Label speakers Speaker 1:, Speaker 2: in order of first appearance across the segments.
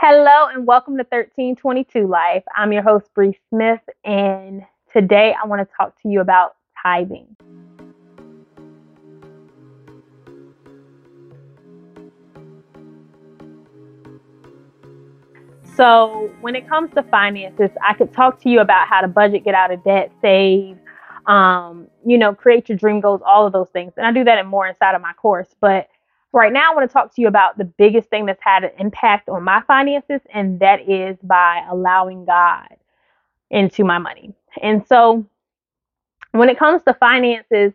Speaker 1: Hello and welcome to 1322 Life. I'm your host, Bri Smith, and today I want to talk to you about tithing. So, when it comes to finances, I could talk to you about how to budget, get out of debt, save, um, you know, create your dream goals, all of those things. And I do that and more inside of my course. But right now, I want to talk to you about the biggest thing that's had an impact on my finances, and that is by allowing God into my money. And so, when it comes to finances,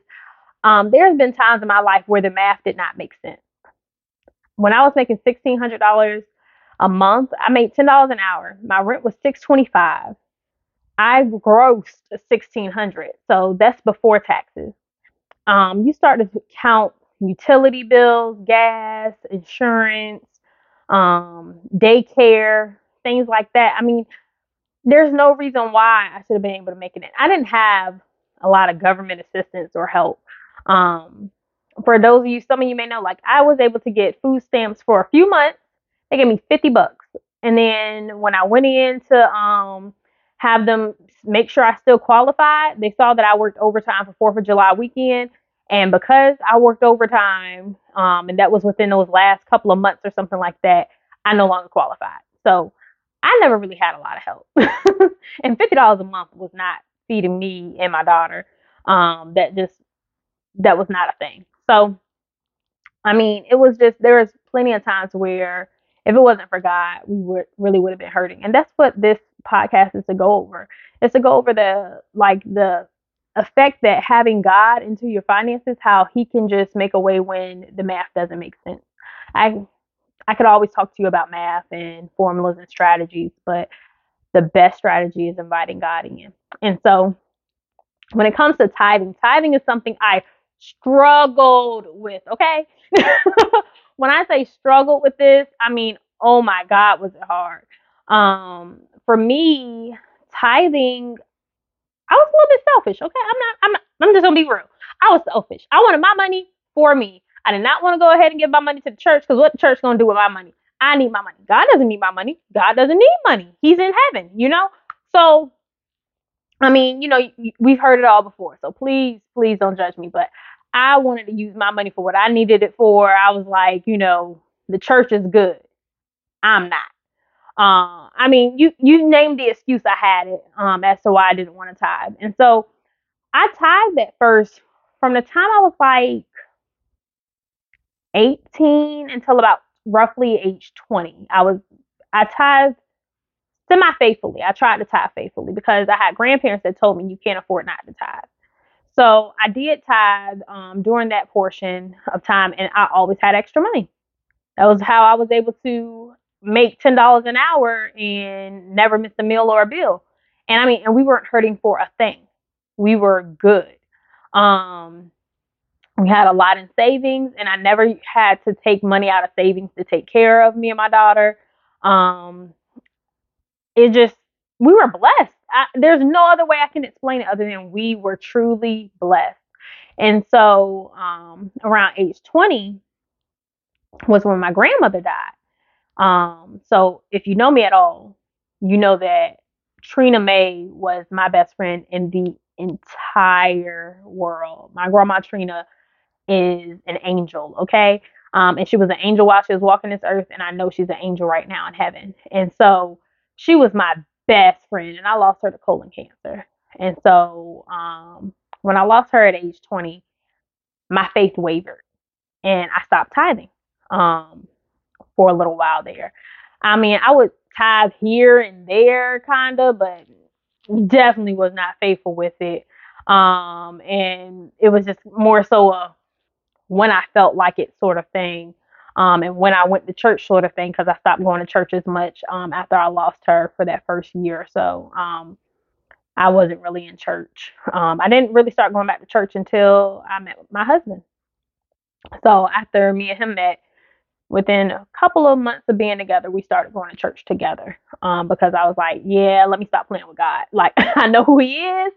Speaker 1: um, there's been times in my life where the math did not make sense. When I was making sixteen hundred dollars a month, I made ten dollars an hour. My rent was six twenty five. I grossed sixteen hundred, so that's before taxes. Um, you start to count utility bills, gas, insurance, um, daycare, things like that. I mean, there's no reason why I should have been able to make it. I didn't have a lot of government assistance or help. Um, for those of you, some of you may know, like I was able to get food stamps for a few months. They gave me 50 bucks. And then when I went in to um, have them make sure I still qualified, they saw that I worked overtime for 4th of July weekend. And because I worked overtime, um, and that was within those last couple of months or something like that, I no longer qualified. So I never really had a lot of help. and fifty dollars a month was not feeding me and my daughter. Um, that just that was not a thing. So I mean, it was just there was plenty of times where if it wasn't for God, we would really would have been hurting. And that's what this podcast is to go over. It's to go over the like the effect that having God into your finances, how he can just make a way when the math doesn't make sense. I I could always talk to you about math and formulas and strategies, but the best strategy is inviting God in. And so when it comes to tithing, tithing is something I struggled with, okay? when I say struggled with this, I mean, oh my God, was it hard. Um, for me, tithing I was a little bit selfish. Okay, I'm not. I'm not. I'm just gonna be real. I was selfish. I wanted my money for me. I did not want to go ahead and give my money to the church because what the church gonna do with my money? I need my money. God doesn't need my money. God doesn't need money. He's in heaven. You know. So, I mean, you know, we've heard it all before. So please, please don't judge me. But I wanted to use my money for what I needed it for. I was like, you know, the church is good. I'm not. Uh, I mean, you you named the excuse I had it um, as to why I didn't want to tithe, and so I tithed at first from the time I was like 18 until about roughly age 20. I was I tithed semi faithfully. I tried to tithe faithfully because I had grandparents that told me you can't afford not to tithe. So I did tithe um, during that portion of time, and I always had extra money. That was how I was able to make ten dollars an hour and never miss a meal or a bill. And I mean, and we weren't hurting for a thing. We were good. Um, we had a lot in savings, and I never had to take money out of savings to take care of me and my daughter. Um, it just we were blessed. I, there's no other way I can explain it other than we were truly blessed. And so, um, around age 20 was when my grandmother died. Um, so if you know me at all, you know that Trina May was my best friend in the entire world. My grandma Trina is an angel, okay? Um, and she was an angel while she was walking this earth, and I know she's an angel right now in heaven. And so she was my best friend, and I lost her to colon cancer. And so um, when I lost her at age 20, my faith wavered, and I stopped tithing. Um, for a little while there. I mean, I would tithe here and there, kind of, but definitely was not faithful with it. Um, and it was just more so a when I felt like it sort of thing. Um, and when I went to church sort of thing, because I stopped going to church as much um, after I lost her for that first year or so. Um, I wasn't really in church. Um, I didn't really start going back to church until I met my husband. So after me and him met, within a couple of months of being together, we started going to church together um, because I was like, yeah, let me stop playing with God. Like, I know who He is.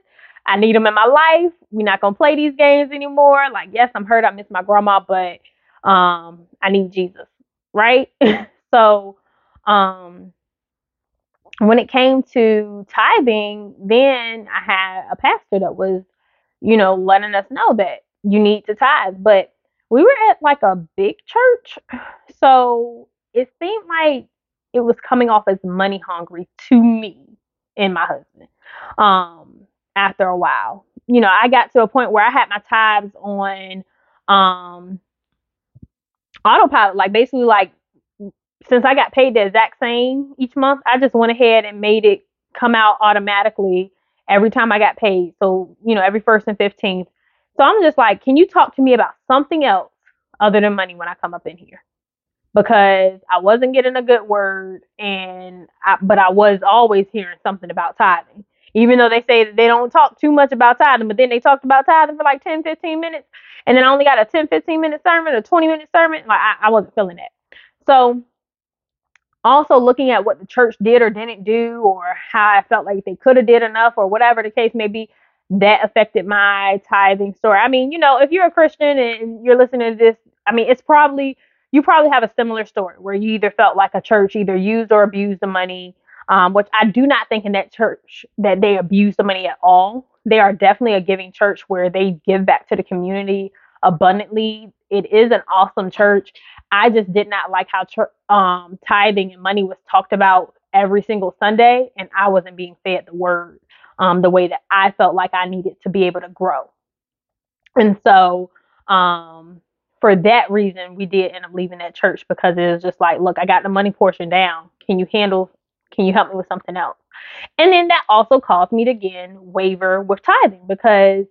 Speaker 1: I need Him in my life. We're not going to play these games anymore. Like, yes, I'm hurt. I miss my grandma, but um, I need Jesus. Right. so, Um, when it came to tithing, then I had a pastor that was, you know, letting us know that you need to tithe. But we were at like a big church, so it seemed like it was coming off as money hungry to me and my husband. Um, after a while, you know, I got to a point where I had my tithes on um autopilot, like basically like since I got paid the exact same each month, I just went ahead and made it come out automatically every time I got paid. So, you know, every first and 15th. So I'm just like, can you talk to me about something else other than money when I come up in here? Because I wasn't getting a good word and I, but I was always hearing something about tithing. Even though they say that they don't talk too much about tithing, but then they talked about tithing for like 10, 15 minutes. And then I only got a 10, 15 minute sermon a 20 minute sermon. Like I, I wasn't feeling that. So also looking at what the church did or didn't do or how I felt like they could have did enough or whatever the case may be, that affected my tithing story. I mean, you know, if you're a Christian and you're listening to this, I mean, it's probably you probably have a similar story where you either felt like a church either used or abused the money, um, which I do not think in that church that they abuse the money at all. They are definitely a giving church where they give back to the community abundantly. It is an awesome church. I just did not like how um, tithing and money was talked about every single Sunday, and I wasn't being fed the word um, the way that I felt like I needed to be able to grow. And so, um, for that reason, we did end up leaving that church because it was just like, look, I got the money portion down. Can you handle? Can you help me with something else? And then that also caused me to again waver with tithing because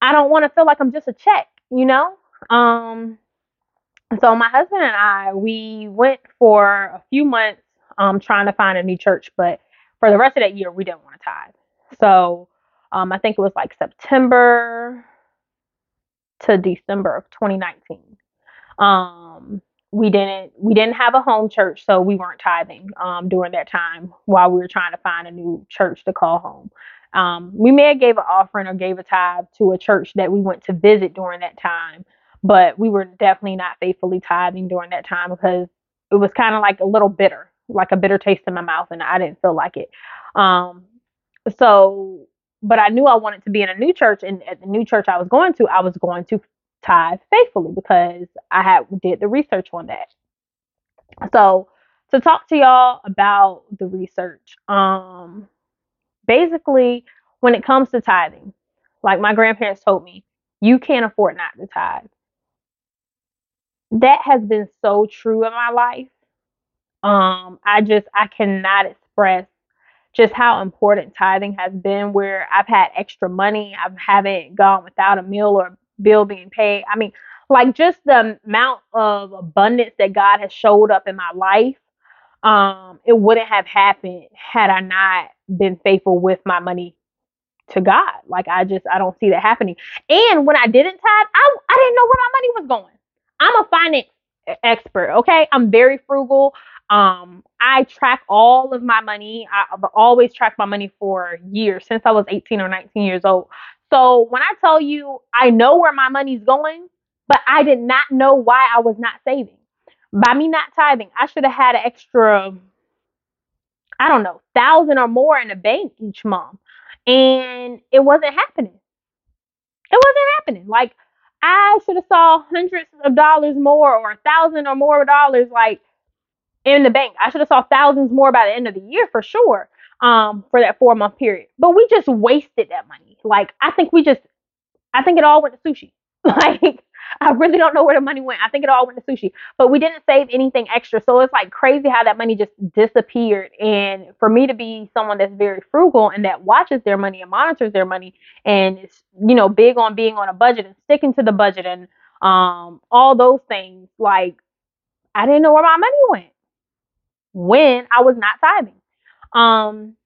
Speaker 1: I don't want to feel like I'm just a check, you know? Um, so my husband and I, we went for a few months um, trying to find a new church, but for the rest of that year, we didn't want to tithe. So um, I think it was like September to December of 2019. Um, we didn't we didn't have a home church, so we weren't tithing um, during that time while we were trying to find a new church to call home. Um, we may have gave an offering or gave a tithe to a church that we went to visit during that time, but we were definitely not faithfully tithing during that time because it was kind of like a little bitter, like a bitter taste in my mouth, and I didn't feel like it. Um, so, but I knew I wanted to be in a new church, and at the new church I was going to, I was going to tithe faithfully because I had did the research on that. So, to talk to y'all about the research, um, basically, when it comes to tithing, like my grandparents told me, you can't afford not to tithe that has been so true in my life. Um, I just I cannot express just how important tithing has been where I've had extra money. I haven't gone without a meal or bill being paid. I mean, like just the amount of abundance that God has showed up in my life. Um, it wouldn't have happened had I not been faithful with my money to God. Like I just I don't see that happening. And when I didn't tithe, I I didn't know where my money was going. I'm a finance expert, okay? I'm very frugal. Um, I track all of my money. I've always tracked my money for years since I was 18 or 19 years old. So when I tell you I know where my money's going, but I did not know why I was not saving. By me not tithing, I should have had an extra, I don't know, thousand or more in the bank each month. And it wasn't happening. It wasn't happening. Like I should have saw hundreds of dollars more or a thousand or more dollars like in the bank. I should have saw thousands more by the end of the year for sure. Um, for that four month period. But we just wasted that money. Like I think we just I think it all went to sushi. Like I really don't know where the money went. I think it all went to sushi, but we didn't save anything extra. So it's like crazy how that money just disappeared. And for me to be someone that's very frugal and that watches their money and monitors their money and is, you know, big on being on a budget and sticking to the budget and um, all those things, like I didn't know where my money went when I was not tithing. Um,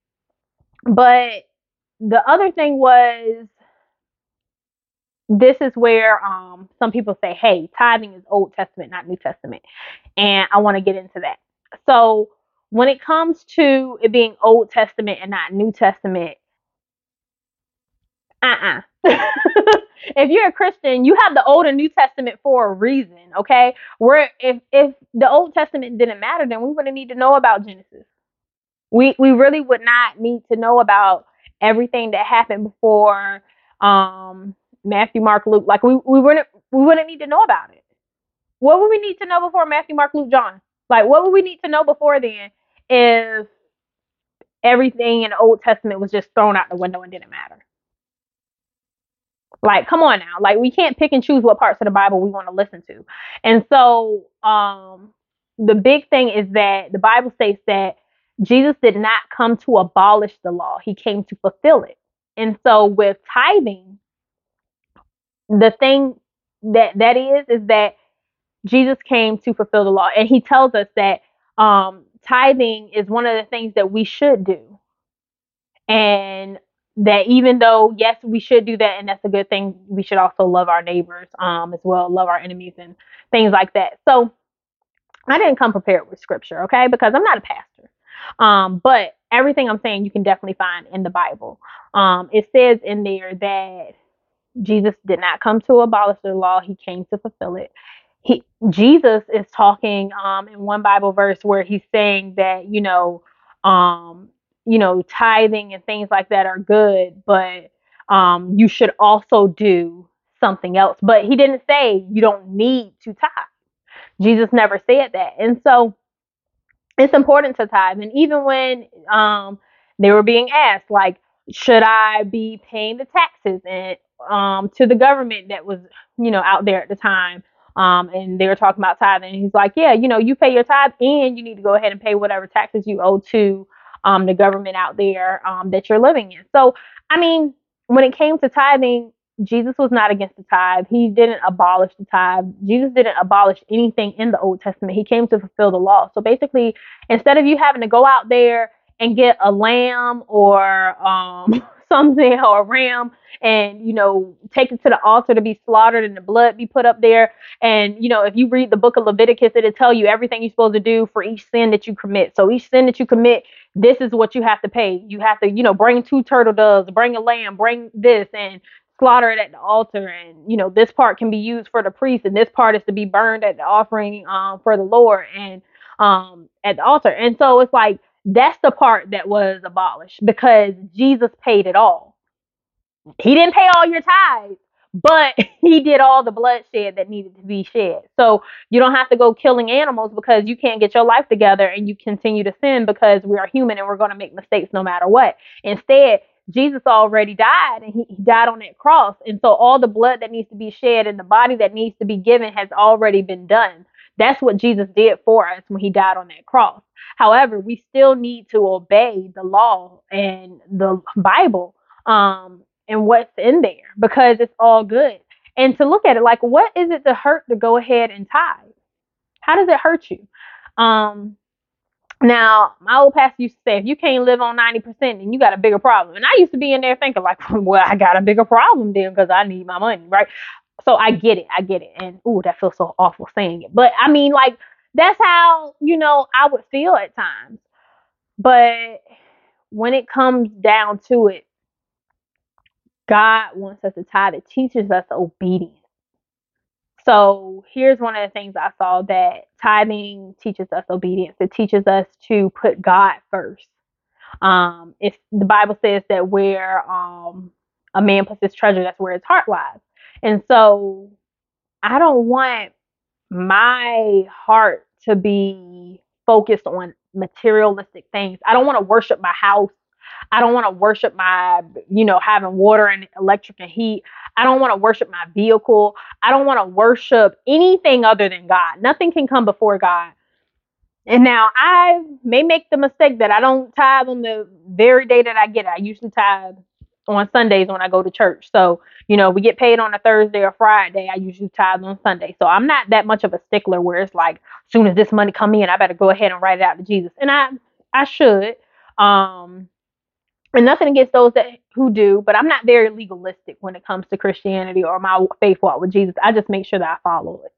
Speaker 1: but the other thing was this is where um, some people say, hey, tithing is Old Testament, not New Testament. And I want to get into that. So, when it comes to it being Old Testament and not New Testament, Uh-uh. if you're a Christian, you have the Old and New Testament for a reason, okay? Where if if the Old Testament didn't matter, then we wouldn't need to know about Genesis. We we really would not need to know about everything that happened before um Matthew, Mark, Luke. Like we, we wouldn't we wouldn't need to know about it. What would we need to know before Matthew, Mark, Luke, John? Like what would we need to know before then if everything in the Old Testament was just thrown out the window and didn't matter? Like, come on now. Like, we can't pick and choose what parts of the Bible we want to listen to. And so, um, the big thing is that the Bible states that Jesus did not come to abolish the law, he came to fulfill it. And so, with tithing, the thing that that is is that Jesus came to fulfill the law, and he tells us that um, tithing is one of the things that we should do. And that even though yes we should do that and that's a good thing we should also love our neighbors um as well love our enemies and things like that. So i didn't come prepared with scripture okay because i'm not a pastor. Um but everything i'm saying you can definitely find in the bible. Um it says in there that jesus did not come to abolish the law he came to fulfill it. He jesus is talking um in one bible verse where he's saying that you know um you know, tithing and things like that are good, but um, you should also do something else. But he didn't say you don't need to tithe. Jesus never said that. And so it's important to tithe. And even when um, they were being asked, like, should I be paying the taxes and um, to the government that was, you know, out there at the time? Um, and they were talking about tithing. And he's like, yeah, you know, you pay your tithe and you need to go ahead and pay whatever taxes you owe to um, the government out there um, that you're living in. So, I mean, when it came to tithing, Jesus was not against the tithe. He didn't abolish the tithe. Jesus didn't abolish anything in the Old Testament. He came to fulfill the law. So basically, instead of you having to go out there and get a lamb or um, something or a ram and you know take it to the altar to be slaughtered and the blood be put up there. And you know if you read the book of leviticus it'll tell you everything you're supposed to do for each sin that you commit. So each sin that you commit this is what you have to pay. You have to you know bring two turtle doves bring a lamb bring this and slaughter it at the altar. And you know this part can be used for the priest and this part is to be burned at the offering um, for the lord and um, at the altar. And so it's like that's the part that was abolished because Jesus paid it all. He didn't pay all your tithes, but he did all the bloodshed that needed to be shed. So you don't have to go killing animals because you can't get your life together and you continue to sin because we are human and we're going to make mistakes no matter what. Instead, Jesus already died and he, he died on that cross. And so all the blood that needs to be shed and the body that needs to be given has already been done. That's what Jesus did for us when he died on that cross. However, we still need to obey the law and the Bible um, and what's in there because it's all good. And to look at it like, what is it to hurt to go ahead and tithe? How does it hurt you? Um, now, my old pastor used to say, if you can't live on 90%, then you got a bigger problem. And I used to be in there thinking, like, well, I got a bigger problem then because I need my money, right? So I get it. I get it. And, ooh, that feels so awful saying it. But I mean, like, that's how, you know, I would feel at times. But when it comes down to it, God wants us to tithe. It teaches us obedience. So here's one of the things I saw that tithing teaches us obedience. It teaches us to put God first. Um, if the Bible says that where um, a man puts his treasure, that's where his heart lies. And so I don't want my heart to be focused on materialistic things. I don't want to worship my house. I don't want to worship my, you know, having water and electric and heat. I don't want to worship my vehicle. I don't want to worship anything other than God. Nothing can come before God. And now I may make the mistake that I don't tithe on the very day that I get it. I usually tithe on Sundays when I go to church. So, you know, we get paid on a Thursday or Friday. I usually tithe on Sunday. So I'm not that much of a stickler where it's like, as soon as this money come in, I better go ahead and write it out to Jesus. And I I should. Um and nothing against those that who do, but I'm not very legalistic when it comes to Christianity or my faith walk with Jesus. I just make sure that I follow it.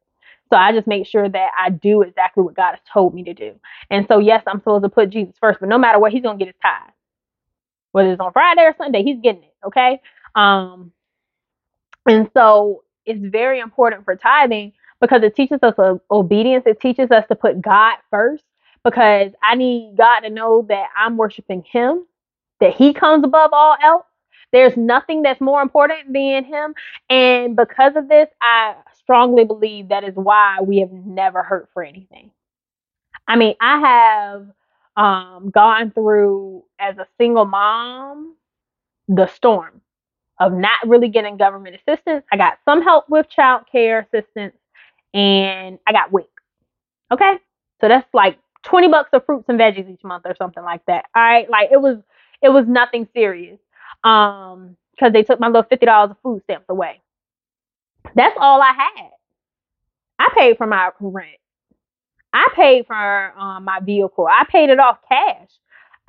Speaker 1: So I just make sure that I do exactly what God has told me to do. And so yes, I'm supposed to put Jesus first, but no matter what, he's gonna get his tithe whether it's on Friday or Sunday, he's getting it. Okay. Um, and so it's very important for tithing because it teaches us obedience. It teaches us to put God first because I need God to know that I'm worshiping Him, that He comes above all else. There's nothing that's more important than Him. And because of this, I strongly believe that is why we have never hurt for anything. I mean, I have um, gone through as a single mom the storm of not really getting government assistance. I got some help with child care assistance and I got WIC. Okay. So that's like 20 bucks of fruits and veggies each month or something like that. All right. Like it was, it was nothing serious. Um, cause they took my little $50 of food stamps away. That's all I had. I paid for my rent. I paid for um, my vehicle. I paid it off cash.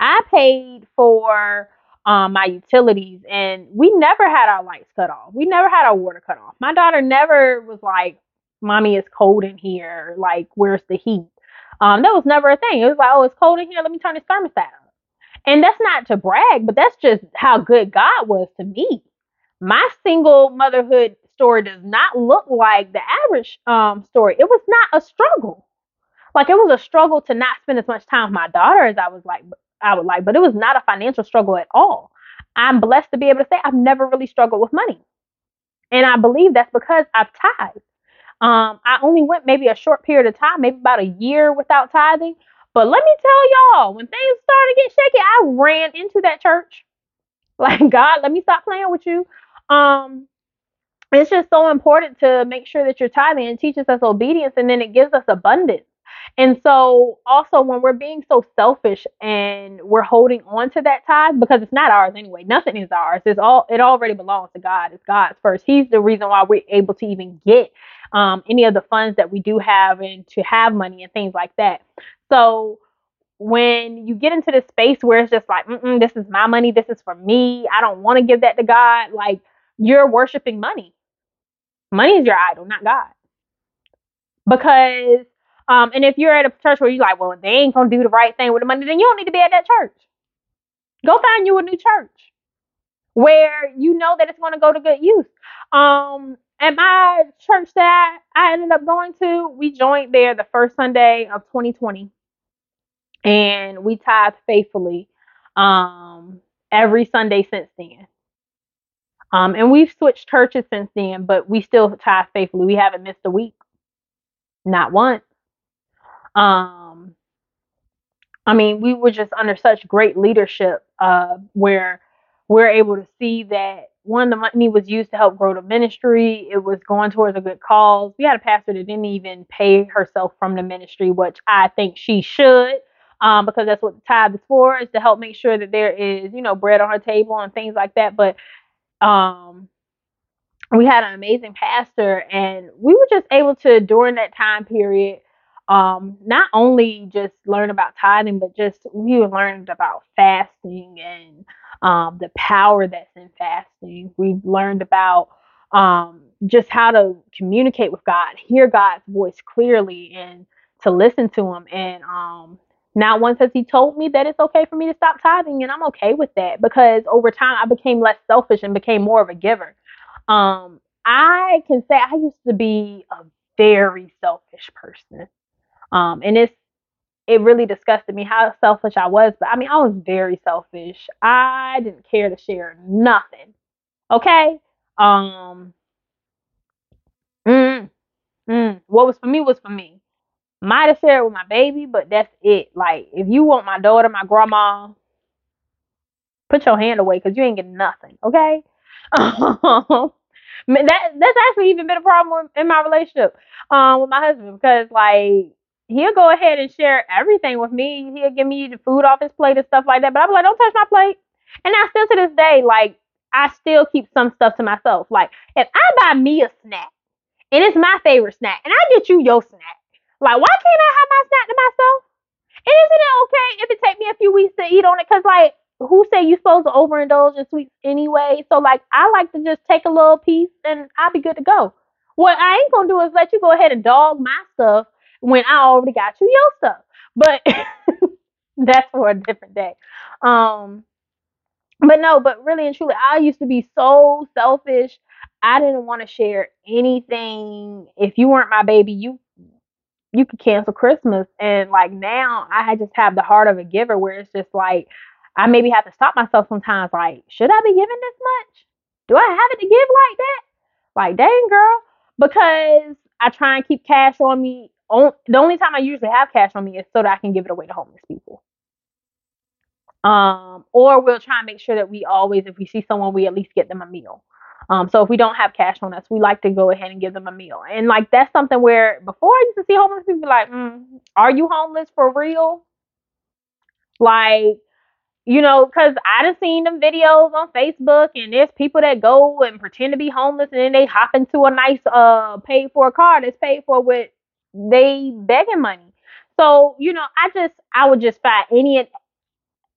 Speaker 1: I paid for um, my utilities, and we never had our lights cut off. We never had our water cut off. My daughter never was like, "Mommy, it's cold in here. Like, where's the heat?" Um, that was never a thing. It was like, "Oh, it's cold in here. Let me turn this thermostat up." And that's not to brag, but that's just how good God was to me. My single motherhood story does not look like the average um, story. It was not a struggle. Like it was a struggle to not spend as much time with my daughter as I was like I would like, but it was not a financial struggle at all. I'm blessed to be able to say I've never really struggled with money. And I believe that's because I've tithed. Um, I only went maybe a short period of time, maybe about a year without tithing. But let me tell y'all, when things started to get shaky, I ran into that church. Like, God, let me stop playing with you. Um, it's just so important to make sure that you're tithing and teaches us obedience and then it gives us abundance. And so also when we're being so selfish and we're holding on to that tithe because it's not ours anyway. Nothing is ours. It's all it already belongs to God. It's God's first. He's the reason why we're able to even get um, any of the funds that we do have and to have money and things like that. So when you get into this space where it's just like, this is my money, this is for me, I don't want to give that to God, like you're worshiping money. Money is your idol, not God. Because um, and if you're at a church where you're like, well, they ain't gonna do the right thing with the money, then you don't need to be at that church. Go find you a new church where you know that it's gonna go to good use. Um, my church that I ended up going to, we joined there the first Sunday of 2020, and we tithe faithfully um, every Sunday since then. Um, and we've switched churches since then, but we still tithe faithfully. We haven't missed a week, not once. Um, I mean, we were just under such great leadership uh, where we're able to see that one, the money was used to help grow the ministry. It was going towards a good cause. We had a pastor that didn't even pay herself from the ministry, which I think she should, um, because that's what the tithe is for, is to help make sure that there is, you know, bread on her table and things like that. But um, we had an amazing pastor, and we were just able to, during that time period, um, not only just learn about tithing, but just we learned about fasting and um, the power that's in fasting. We've learned about um, just how to communicate with God, hear God's voice clearly, and to listen to Him. And um, not once has He told me that it's okay for me to stop tithing, and I'm okay with that because over time I became less selfish and became more of a giver. Um, I can say I used to be a very selfish person. Um, and it's it really disgusted me how selfish I was. But I mean, I was very selfish. I didn't care to share nothing. Okay. Um. Mm, mm, what was for me was for me. Might have shared with my baby, but that's it. Like, if you want my daughter, my grandma, put your hand away because you ain't getting nothing. Okay. that that's actually even been a problem in my relationship um with my husband because like he'll go ahead and share everything with me. He'll give me the food off his plate and stuff like that. But I'm like, don't touch my plate. And I still to this day, like, I still keep some stuff to myself. Like, if I buy me a snack and it's my favorite snack, and I get you your snack, like, why can't I have my snack to myself? And isn't it okay if it take me a few weeks to eat on it? Cause like, who say you supposed to overindulge in sweets anyway? So like, I like to just take a little piece and I'll be good to go. What I ain't gonna do is let you go ahead and dog my stuff when I already got you your stuff. But that's for a different day. Um, but no, but really and truly, I used to be so selfish. I didn't want to share anything. If you weren't my baby, you you could cancel Christmas. And like now, I just have the heart of a giver, where it's just like I maybe have to stop myself sometimes. Like, should I be giving this much? Do I have it to give like that? Like, dang, girl, because I try and keep cash on me. The only time I usually have cash on me is so that I can give it away to homeless people. Um, or we'll try and make sure that we always, if we see someone, we at least get them a meal. Um, so if we don't have cash on us, we like to go ahead and give them a meal. And like that's something where before I used to see homeless people like, mm, are you homeless for real? Like, you know, because I done seen them videos on Facebook and there's people that go and pretend to be homeless and then they hop into a nice uh paid for car that's paid for with they begging money. So, you know, I just I would just find any and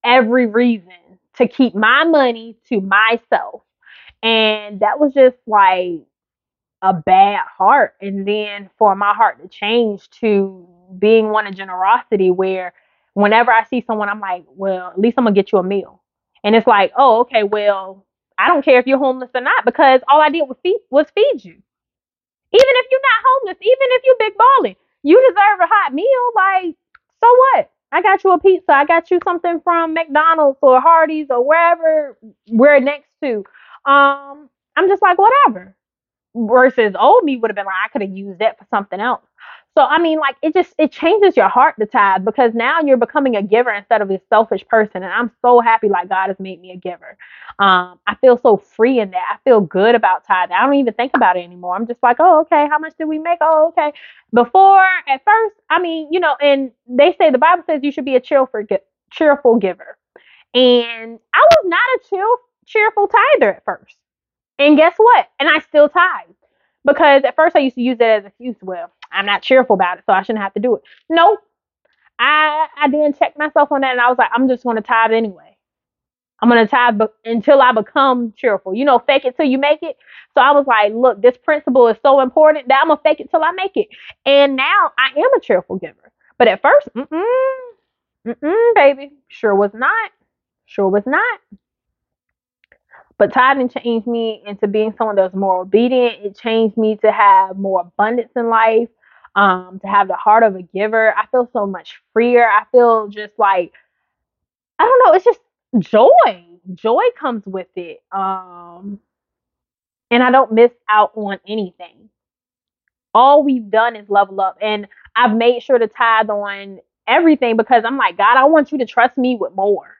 Speaker 1: every reason to keep my money to myself. And that was just like a bad heart. And then for my heart to change to being one of generosity, where whenever I see someone, I'm like, well, at least I'm gonna get you a meal. And it's like, oh, okay, well, I don't care if you're homeless or not because all I did was feed was feed you. Even if you're not homeless, even if you're big balling, you deserve a hot meal. Like, so what? I got you a pizza. I got you something from McDonald's or Hardee's or wherever we're next to. Um, I'm just like, whatever. Versus old me would have been like, I could have used that for something else. So I mean, like it just it changes your heart to tithe because now you're becoming a giver instead of a selfish person. And I'm so happy like God has made me a giver. Um, I feel so free in that. I feel good about tithe. I don't even think about it anymore. I'm just like, oh, okay, how much did we make? Oh, okay. Before at first, I mean, you know, and they say the Bible says you should be a cheerful cheerful giver. And I was not a chill, cheerful tither at first. And guess what? And I still tithe. Because at first I used to use that as an excuse. Well, I'm not cheerful about it, so I shouldn't have to do it. Nope. I I didn't check myself on that, and I was like, I'm just going to tithe anyway. I'm going to tithe be- until I become cheerful. You know, fake it till you make it. So I was like, look, this principle is so important that I'm gonna fake it till I make it. And now I am a cheerful giver. But at first, mm-mm, mm-mm, baby, sure was not. Sure was not. But tithing changed me into being someone that was more obedient. It changed me to have more abundance in life, um, to have the heart of a giver. I feel so much freer. I feel just like, I don't know, it's just joy. Joy comes with it. Um, and I don't miss out on anything. All we've done is level up. And I've made sure to tithe on everything because I'm like, God, I want you to trust me with more.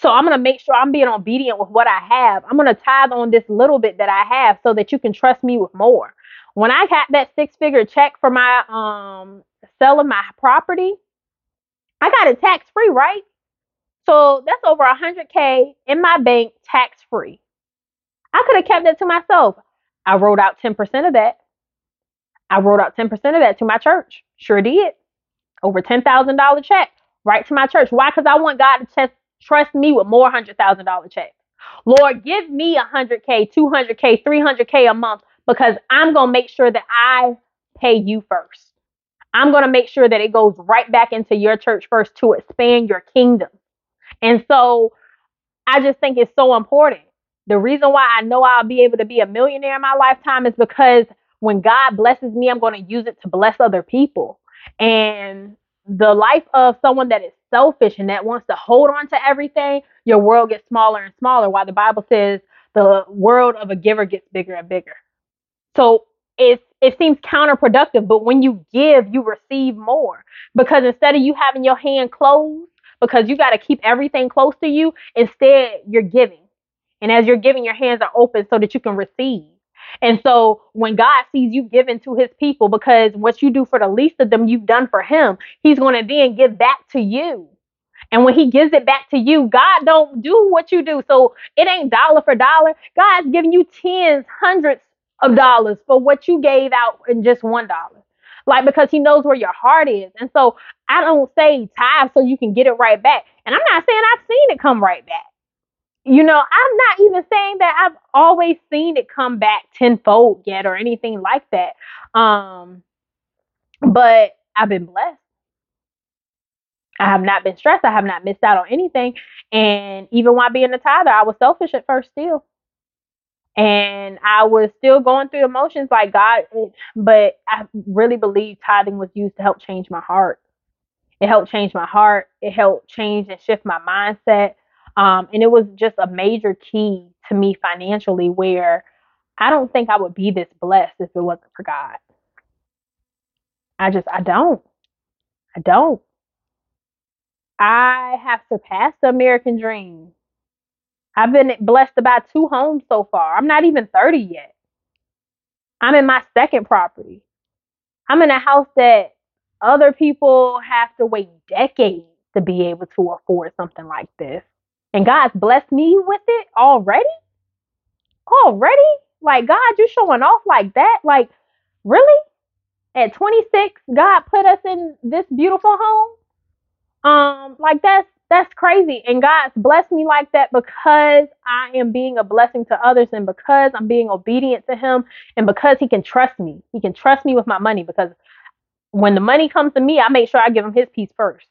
Speaker 1: So I'm going to make sure I'm being obedient with what I have. I'm going to tithe on this little bit that I have so that you can trust me with more. When I got that six figure check for my um selling my property, I got it tax free, right? So that's over a hundred K in my bank tax free. I could have kept that to myself. I wrote out 10% of that. I wrote out 10% of that to my church. Sure did. Over $10,000 check right to my church. Why? Because I want God to test trust me with more hundred thousand dollar checks. Lord, give me a hundred K, two hundred K, three hundred K a month because I'm gonna make sure that I pay you first. I'm gonna make sure that it goes right back into your church first to expand your kingdom. And so I just think it's so important. The reason why I know I'll be able to be a millionaire in my lifetime is because when God blesses me, I'm going to use it to bless other people. And the life of someone that is selfish and that wants to hold on to everything, your world gets smaller and smaller. While the Bible says the world of a giver gets bigger and bigger. So it it seems counterproductive, but when you give, you receive more. Because instead of you having your hand closed, because you got to keep everything close to you, instead you're giving. And as you're giving, your hands are open so that you can receive. And so when God sees you giving to his people, because what you do for the least of them, you've done for him, he's going to then give back to you. And when he gives it back to you, God don't do what you do. So it ain't dollar for dollar. God's giving you tens, hundreds of dollars for what you gave out in just one dollar. Like because he knows where your heart is. And so I don't say tithe so you can get it right back. And I'm not saying I've seen it come right back you know, I'm not even saying that I've always seen it come back tenfold yet or anything like that. Um, but I've been blessed. I have not been stressed. I have not missed out on anything. And even while being a tither, I was selfish at first still. And I was still going through emotions like God, but I really believe tithing was used to help change my heart. It helped change my heart. It helped change and shift my mindset. Um, and it was just a major key to me financially where I don't think I would be this blessed if it wasn't for God. I just, I don't. I don't. I have surpassed the American dream. I've been blessed to buy two homes so far. I'm not even 30 yet. I'm in my second property. I'm in a house that other people have to wait decades to be able to afford something like this. And God's blessed me with it already? Already? Like, God, you showing off like that? Like, really? At 26, God put us in this beautiful home? Um, like that's that's crazy. And God's blessed me like that because I am being a blessing to others and because I'm being obedient to him and because he can trust me. He can trust me with my money because when the money comes to me, I make sure I give him his piece first.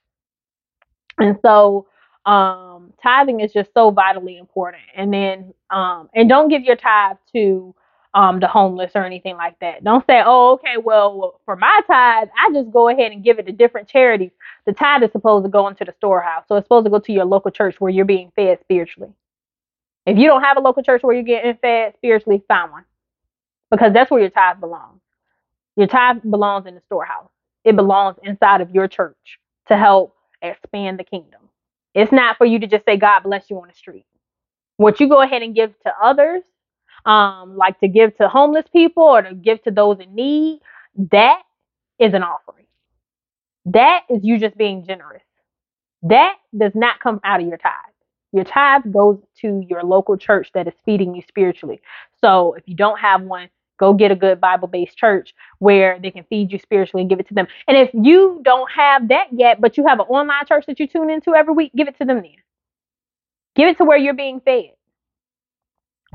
Speaker 1: And so um tithing is just so vitally important. And then um and don't give your tithe to um, the homeless or anything like that. Don't say, oh, okay, well, for my tithe, I just go ahead and give it to different charities. The tithe is supposed to go into the storehouse. So it's supposed to go to your local church where you're being fed spiritually. If you don't have a local church where you're getting fed spiritually, find one. Because that's where your tithe belongs. Your tithe belongs in the storehouse. It belongs inside of your church to help expand the kingdom. It's not for you to just say, God bless you on the street. What you go ahead and give to others, um, like to give to homeless people or to give to those in need, that is an offering. That is you just being generous. That does not come out of your tithe. Your tithe goes to your local church that is feeding you spiritually. So if you don't have one, go get a good Bible based church where they can feed you spiritually and give it to them. And if you don't have that yet, but you have an online church that you tune into every week, give it to them then. Give it to where you're being fed.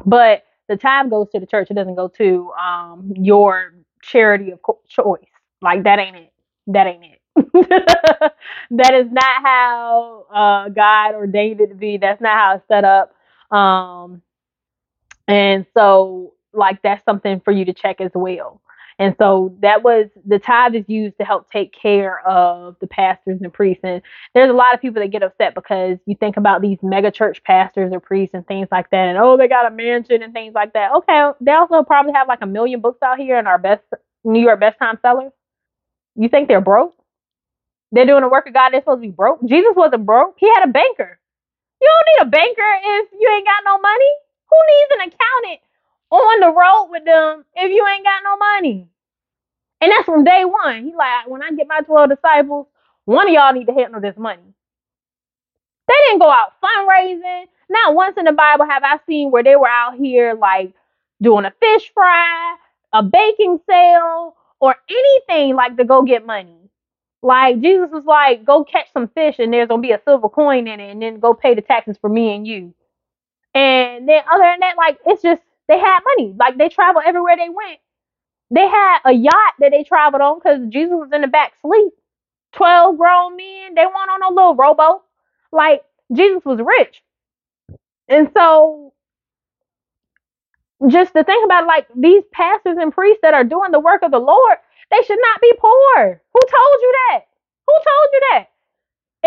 Speaker 1: But the tithe goes to the church. It doesn't go to um, your charity of choice. Like that ain't it. That ain't it. that is not how uh, God ordained it to be. That's not how it's set up. Um, and so, like, that's something for you to check as well. And so that was the tithe is used to help take care of the pastors and priests. And there's a lot of people that get upset because you think about these mega church pastors or priests and things like that, and oh, they got a mansion and things like that. Okay, they also probably have like a million books out here and our best New York best time sellers. You think they're broke? They're doing the work of God. They're supposed to be broke. Jesus wasn't broke. He had a banker. You don't need a banker if you ain't got no money. Who needs an accountant on the road with them if you ain't got no money. And that's from day one. He like, when I get my 12 disciples, one of y'all need to handle this money. They didn't go out fundraising. Not once in the Bible have I seen where they were out here like doing a fish fry, a baking sale, or anything like to go get money. Like Jesus was like, go catch some fish and there's gonna be a silver coin in it, and then go pay the taxes for me and you. And then other than that, like it's just they had money. Like they traveled everywhere they went. They had a yacht that they traveled on because Jesus was in the back sleep. Twelve grown men. They weren't on a little rowboat. Like Jesus was rich. And so just to think about like these pastors and priests that are doing the work of the Lord, they should not be poor. Who told you that? Who told you that?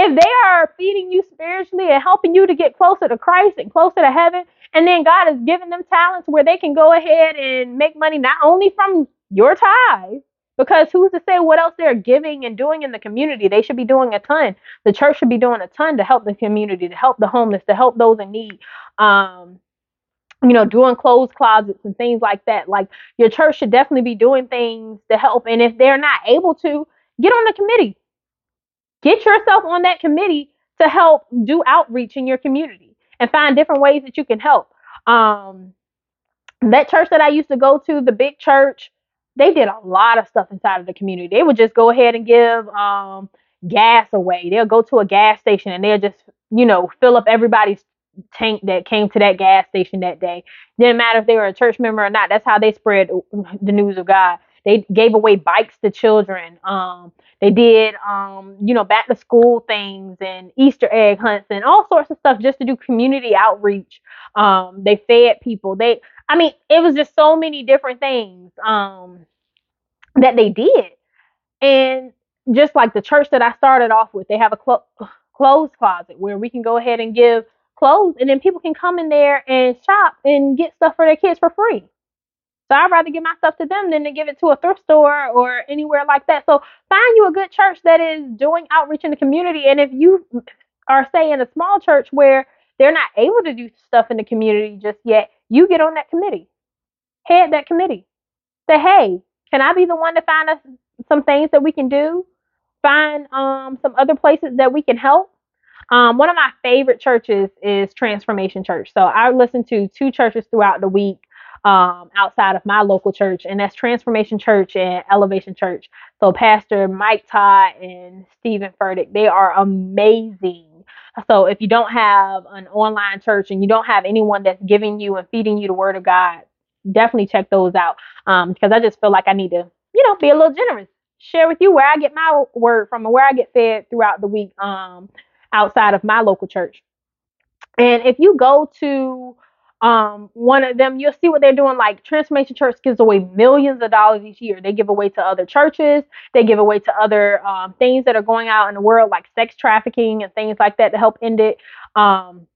Speaker 1: If they are feeding you spiritually and helping you to get closer to Christ and closer to heaven, and then God has given them talents where they can go ahead and make money not only from your tithe, because who's to say what else they're giving and doing in the community? They should be doing a ton. The church should be doing a ton to help the community, to help the homeless, to help those in need. Um, you know, doing clothes closets and things like that. Like your church should definitely be doing things to help. And if they're not able to, get on the committee. Get yourself on that committee to help do outreach in your community and find different ways that you can help. Um, that church that I used to go to, the big church, they did a lot of stuff inside of the community. They would just go ahead and give um, gas away. They'll go to a gas station and they'll just, you know, fill up everybody's tank that came to that gas station that day. Didn't matter if they were a church member or not. That's how they spread the news of God. They gave away bikes to children. Um, they did, um, you know, back to school things and Easter egg hunts and all sorts of stuff just to do community outreach. Um, they fed people. They, I mean, it was just so many different things um, that they did. And just like the church that I started off with, they have a clo- clothes closet where we can go ahead and give clothes and then people can come in there and shop and get stuff for their kids for free. So I'd rather give my stuff to them than to give it to a thrift store or anywhere like that. So find you a good church that is doing outreach in the community. And if you are, say, in a small church where they're not able to do stuff in the community just yet, you get on that committee, head that committee. Say, hey, can I be the one to find us some things that we can do? Find um, some other places that we can help. Um, one of my favorite churches is Transformation Church. So I listen to two churches throughout the week um, outside of my local church, and that's Transformation Church and Elevation Church. So Pastor Mike Todd and Stephen Furtick, they are amazing. So if you don't have an online church and you don't have anyone that's giving you and feeding you the Word of God, definitely check those out. Um, because I just feel like I need to, you know, be a little generous, share with you where I get my word from and where I get fed throughout the week. Um, outside of my local church. And if you go to um, one of them, you'll see what they're doing. Like Transformation Church gives away millions of dollars each year. They give away to other churches. They give away to other um, things that are going out in the world, like sex trafficking and things like that, to help end it. Um,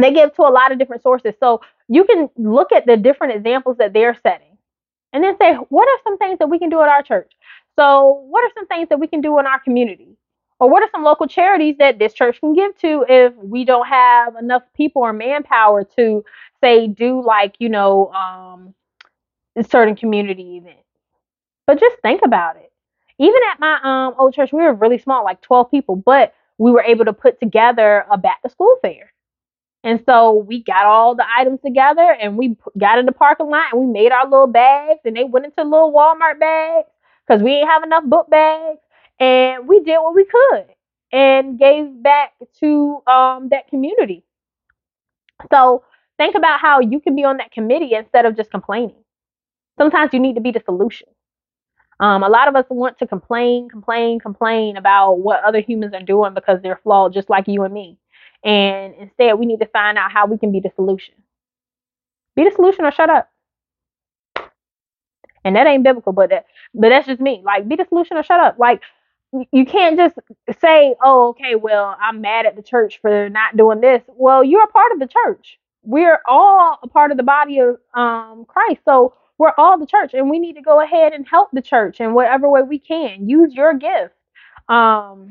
Speaker 1: they give to a lot of different sources. So you can look at the different examples that they're setting, and then say, what are some things that we can do at our church? So what are some things that we can do in our community? Or what are some local charities that this church can give to if we don't have enough people or manpower to say do like, you know, um certain community events. But just think about it. Even at my um old church, we were really small, like 12 people, but we were able to put together a back to school fair. And so we got all the items together and we got in the parking lot and we made our little bags and they went into little Walmart bags because we didn't have enough book bags and we did what we could and gave back to um, that community. So think about how you can be on that committee instead of just complaining. Sometimes you need to be the solution. Um, a lot of us want to complain, complain, complain about what other humans are doing because they're flawed, just like you and me. And instead, we need to find out how we can be the solution. Be the solution or shut up. And that ain't biblical, but that, but that's just me. Like, be the solution or shut up. Like, you can't just say, oh, okay, well, I'm mad at the church for not doing this. Well, you're a part of the church. We're all a part of the body of um, Christ. So we're all the church, and we need to go ahead and help the church in whatever way we can. Use your gift um,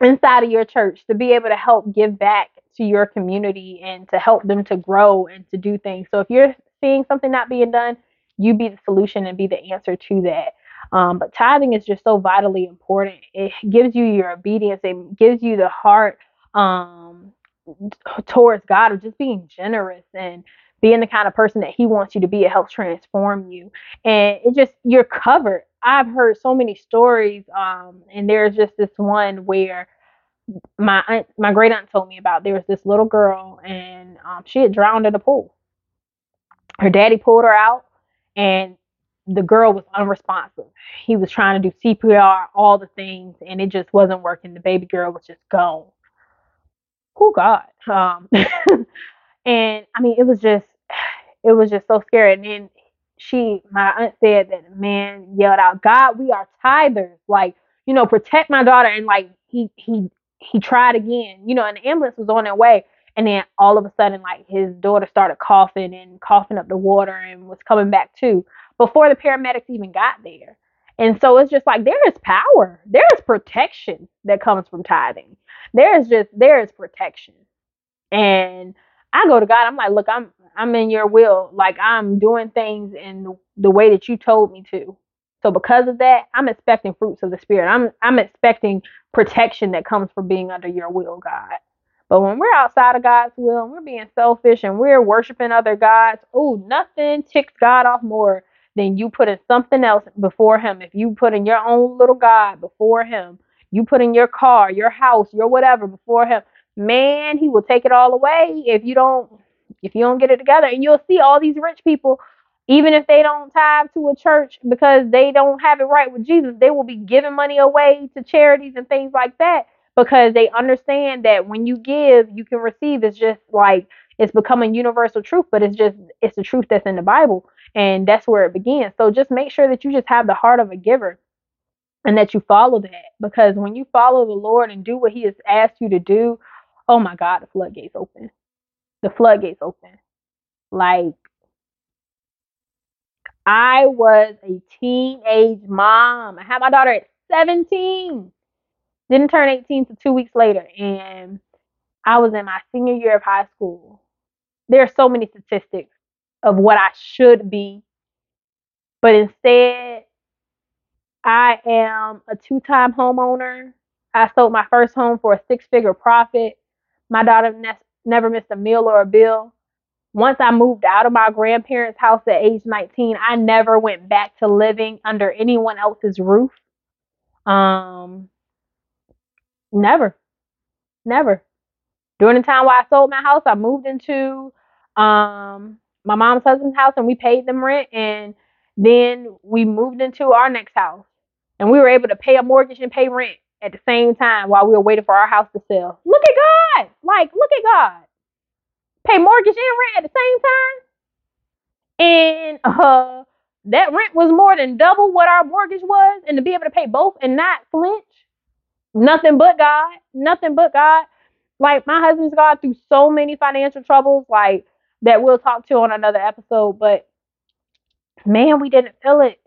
Speaker 1: inside of your church to be able to help give back to your community and to help them to grow and to do things. So if you're seeing something not being done, you be the solution and be the answer to that. Um, but tithing is just so vitally important. It gives you your obedience. It gives you the heart um, towards God of just being generous and being the kind of person that He wants you to be. It helps transform you, and it just you're covered. I've heard so many stories, um, and there's just this one where my aunt, my great aunt told me about. There was this little girl, and um, she had drowned in a pool. Her daddy pulled her out, and the girl was unresponsive. He was trying to do CPR, all the things, and it just wasn't working. The baby girl was just gone. Oh God. Um, and I mean, it was just, it was just so scary. And then she, my aunt said that the man yelled out, "God, we are tithers. Like, you know, protect my daughter." And like he he he tried again, you know, and the ambulance was on their way. And then all of a sudden, like his daughter started coughing and coughing up the water and was coming back too before the paramedics even got there. And so it's just like there is power, there is protection that comes from tithing. There is just there is protection. And I go to God, I'm like, look, I'm I'm in your will. Like I'm doing things in the way that you told me to. So because of that, I'm expecting fruits of the spirit. I'm I'm expecting protection that comes from being under your will, God. But when we're outside of God's will and we're being selfish and we're worshiping other gods, oh, nothing ticks God off more then you put in something else before him. If you put in your own little God before him, you put in your car, your house, your whatever before him, man, he will take it all away if you don't if you don't get it together. And you'll see all these rich people even if they don't tithe to a church because they don't have it right with Jesus, they will be giving money away to charities and things like that because they understand that when you give, you can receive. It's just like it's becoming universal truth, but it's just it's the truth that's in the Bible, and that's where it begins. So just make sure that you just have the heart of a giver and that you follow that because when you follow the Lord and do what He has asked you to do, oh my God, the floodgates open. The floodgates open. Like I was a teenage mom. I had my daughter at 17. Didn't turn 18 to two weeks later. And I was in my senior year of high school. There are so many statistics of what I should be. But instead, I am a two time homeowner. I sold my first home for a six figure profit. My daughter ne- never missed a meal or a bill once I moved out of my grandparents' house at age 19, I never went back to living under anyone else's roof. Um, never, never. During the time while I sold my house, I moved into um my mom's husband's house and we paid them rent, and then we moved into our next house, and we were able to pay a mortgage and pay rent at the same time while we were waiting for our house to sell. Look at God! Like, look at God pay mortgage and rent at the same time. And uh, that rent was more than double what our mortgage was. And to be able to pay both and not flinch, nothing but God, nothing but God. Like my husband's gone through so many financial troubles, like that we'll talk to on another episode. But man, we didn't feel it.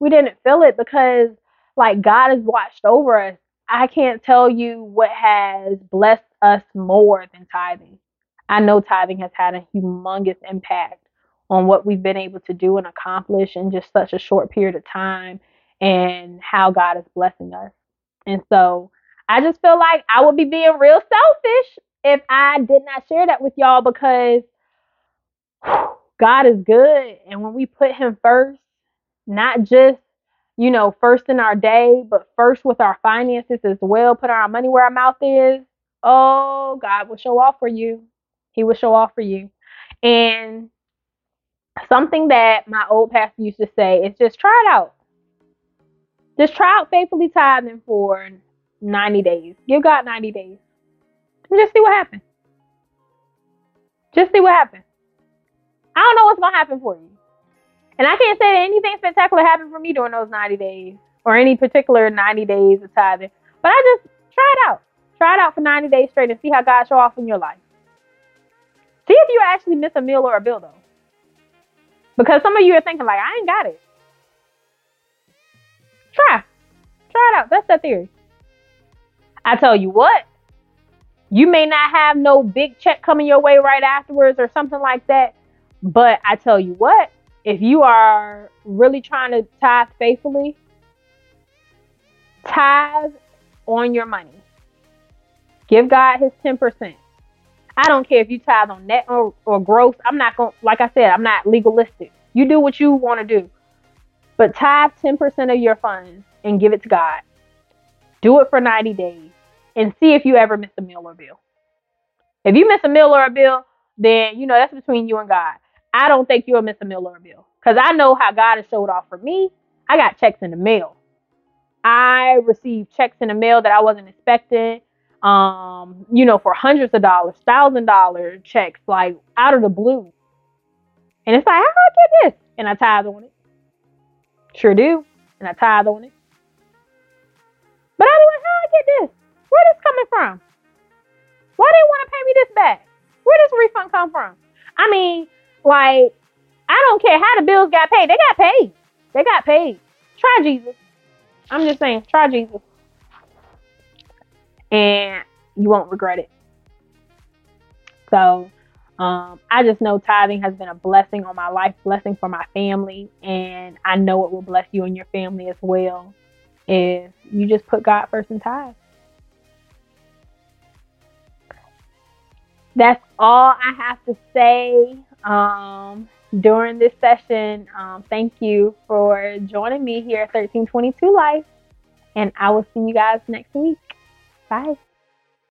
Speaker 1: We didn't feel it because like God has watched over us. I can't tell you what has blessed us more than tithing. I know tithing has had a humongous impact on what we've been able to do and accomplish in just such a short period of time and how God is blessing us. And so I just feel like I would be being real selfish if I did not share that with y'all because God is good. And when we put Him first, not just, you know, first in our day, but first with our finances as well, put our money where our mouth is, oh, God will show off for you. He will show off for you. And something that my old pastor used to say is just try it out. Just try out faithfully tithing for 90 days. Give God 90 days. And just see what happens. Just see what happens. I don't know what's to happen for you. And I can't say that anything spectacular happened for me during those 90 days or any particular 90 days of tithing. But I just try it out. Try it out for 90 days straight and see how God show off in your life. See if you actually miss a meal or a bill though. Because some of you are thinking like, I ain't got it. Try. Try it out. That's the theory. I tell you what, you may not have no big check coming your way right afterwards or something like that. But I tell you what, if you are really trying to tithe faithfully, tithe on your money. Give God his 10%. I don't care if you tithe on net or, or gross. I'm not going, like I said, I'm not legalistic. You do what you want to do. But tithe 10% of your funds and give it to God. Do it for 90 days and see if you ever miss a meal or bill. If you miss a meal or a bill, then, you know, that's between you and God. I don't think you'll miss a meal or a bill because I know how God has showed off for me. I got checks in the mail. I received checks in the mail that I wasn't expecting um, you know, for hundreds of dollars, thousand dollar checks, like out of the blue. And it's like, how do I get this? And I tithe on it. Sure do. And I tithe on it. But I be like, how I get this? Where this coming from? Why do they want to pay me this back? Where does refund come from? I mean, like, I don't care how the bills got paid. They got paid. They got paid. Try Jesus. I'm just saying, try Jesus and you won't regret it. So, um, I just know tithing has been a blessing on my life, blessing for my family, and I know it will bless you and your family as well if you just put God first in tithe. That's all I have to say um, during this session. Um, thank you for joining me here at 1322 Life, and I will see you guys next week. Bye.